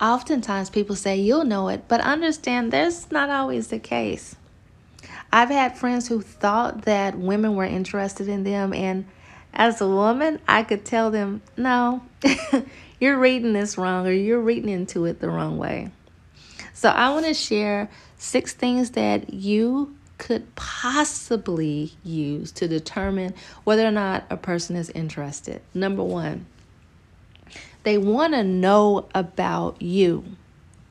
oftentimes people say you'll know it, but understand that's not always the case. I've had friends who thought that women were interested in them, and as a woman, I could tell them, no, you're reading this wrong or you're reading into it the wrong way. So, I want to share six things that you could possibly use to determine whether or not a person is interested. Number one, they want to know about you.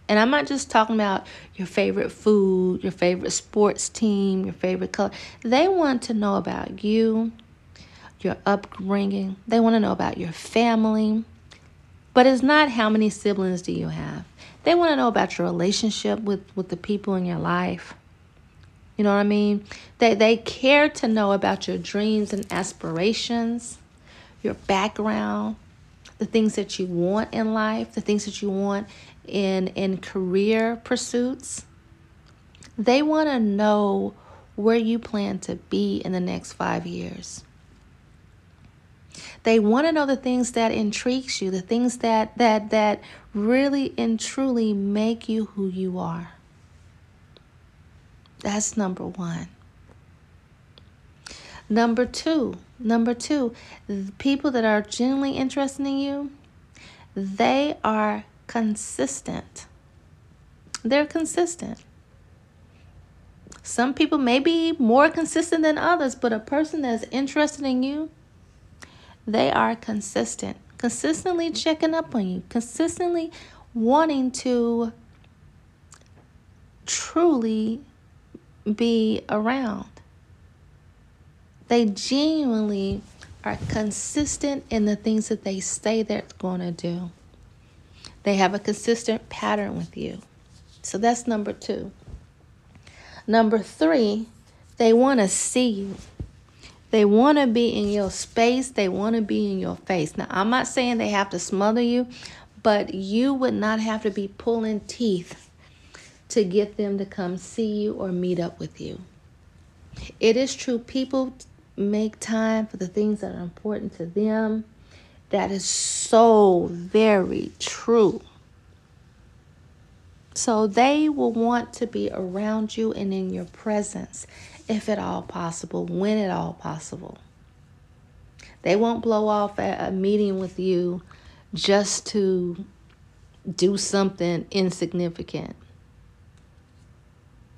And I'm not just talking about your favorite food, your favorite sports team, your favorite color. They want to know about you, your upbringing. They want to know about your family. But it's not how many siblings do you have. They want to know about your relationship with, with the people in your life. You know what I mean? They they care to know about your dreams and aspirations, your background, the things that you want in life, the things that you want in in career pursuits. They want to know where you plan to be in the next 5 years. They want to know the things that intrigues you, the things that that that really and truly make you who you are. That's number one. Number two, number two, people that are genuinely interested in you, they are consistent. They're consistent. Some people may be more consistent than others, but a person that's interested in you, they are consistent. Consistently checking up on you, consistently wanting to truly be around. They genuinely are consistent in the things that they say they're going to do. They have a consistent pattern with you. So that's number two. Number three, they want to see you. They want to be in your space. They want to be in your face. Now, I'm not saying they have to smother you, but you would not have to be pulling teeth to get them to come see you or meet up with you. It is true, people make time for the things that are important to them. That is so very true. So they will want to be around you and in your presence, if at all possible, when at all possible. They won't blow off a, meeting with you just to do something insignificant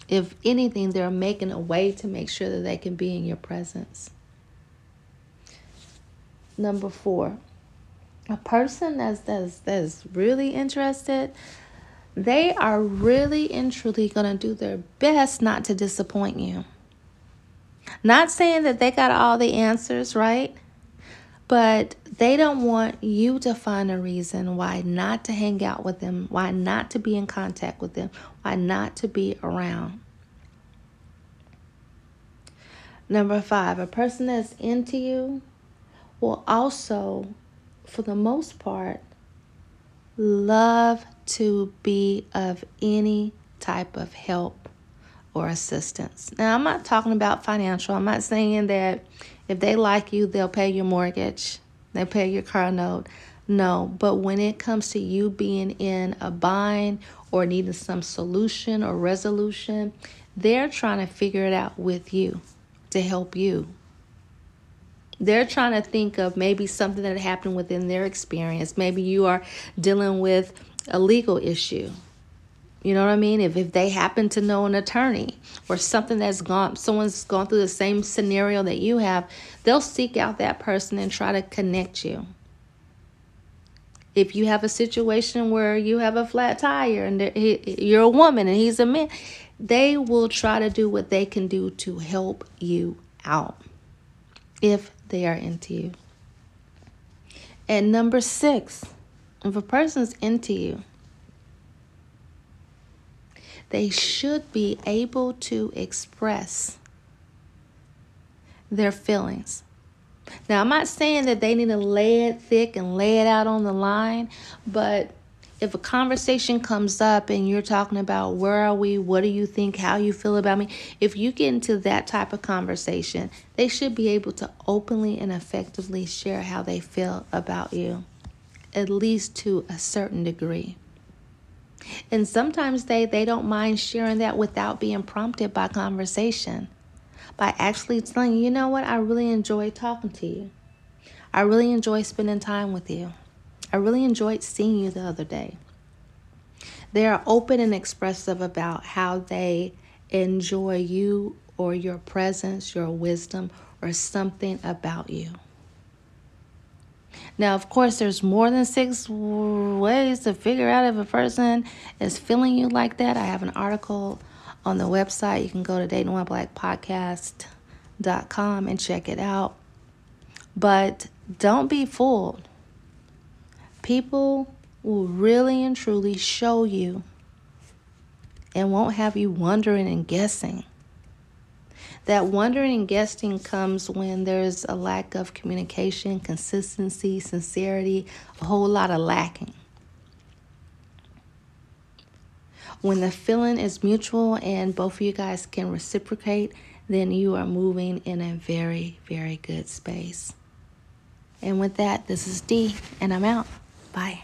if anything, they're making a way to make sure that they can be in your presence. Number four, a person that's that's that's really interested, they are really and truly gonna do their best not to disappoint you. Not saying that they got all the answers, right? But they don't want you to find a reason why not to hang out with them, why not to be in contact with them, why not to be around. Number five, a person that's into you will also, for the most part, love to be of any type of help or assistance. Now, I'm not talking about financial. I'm not saying that if they like you, they'll pay your mortgage, they'll pay your car note. No, but when it comes to you being in a bind or needing some solution or resolution, they're trying to figure it out with you to help you. They're trying to think of maybe something that happened within their experience. Maybe you are dealing with a legal issue. You know what I mean? If if they happen to know an attorney or something that's gone someone's gone through the same scenario that you have, they'll seek out that person and try to connect you. If you have a situation where you have a flat tire and you're a woman and he's a man, they will try to do what they can do to help you out if they are into you. And number six, if a person's into you, they should be able to express their feelings. Now, I'm not saying that they need to lay it thick and lay it out on the line, but if a conversation comes up and you're talking about where are we, what do you think, how you feel about me, if you get into that type of conversation, they should be able to openly and effectively share how they feel about you, at least to a certain degree. And sometimes they, they don't mind sharing that without being prompted by conversation, by actually telling you, you know what, I really enjoy talking to you. I really enjoy spending time with you. I really enjoyed seeing you the other day. They are open and expressive about how they enjoy you or your presence, your wisdom, or something about you. Now, of course, there's more than six ways to figure out if a person is feeling you like that. I have an article on the website. You can go to datingwhileblackpodcast.com and check it out. But don't be fooled. People will really and truly show you and won't have you wondering and guessing. That wondering and guessing comes when there's a lack of communication, consistency, sincerity, a whole lot of lacking. When the feeling is mutual and both of you guys can reciprocate, then you are moving in a very, very good space. And with that, this is D, and I'm out. Bye.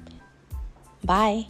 Bye.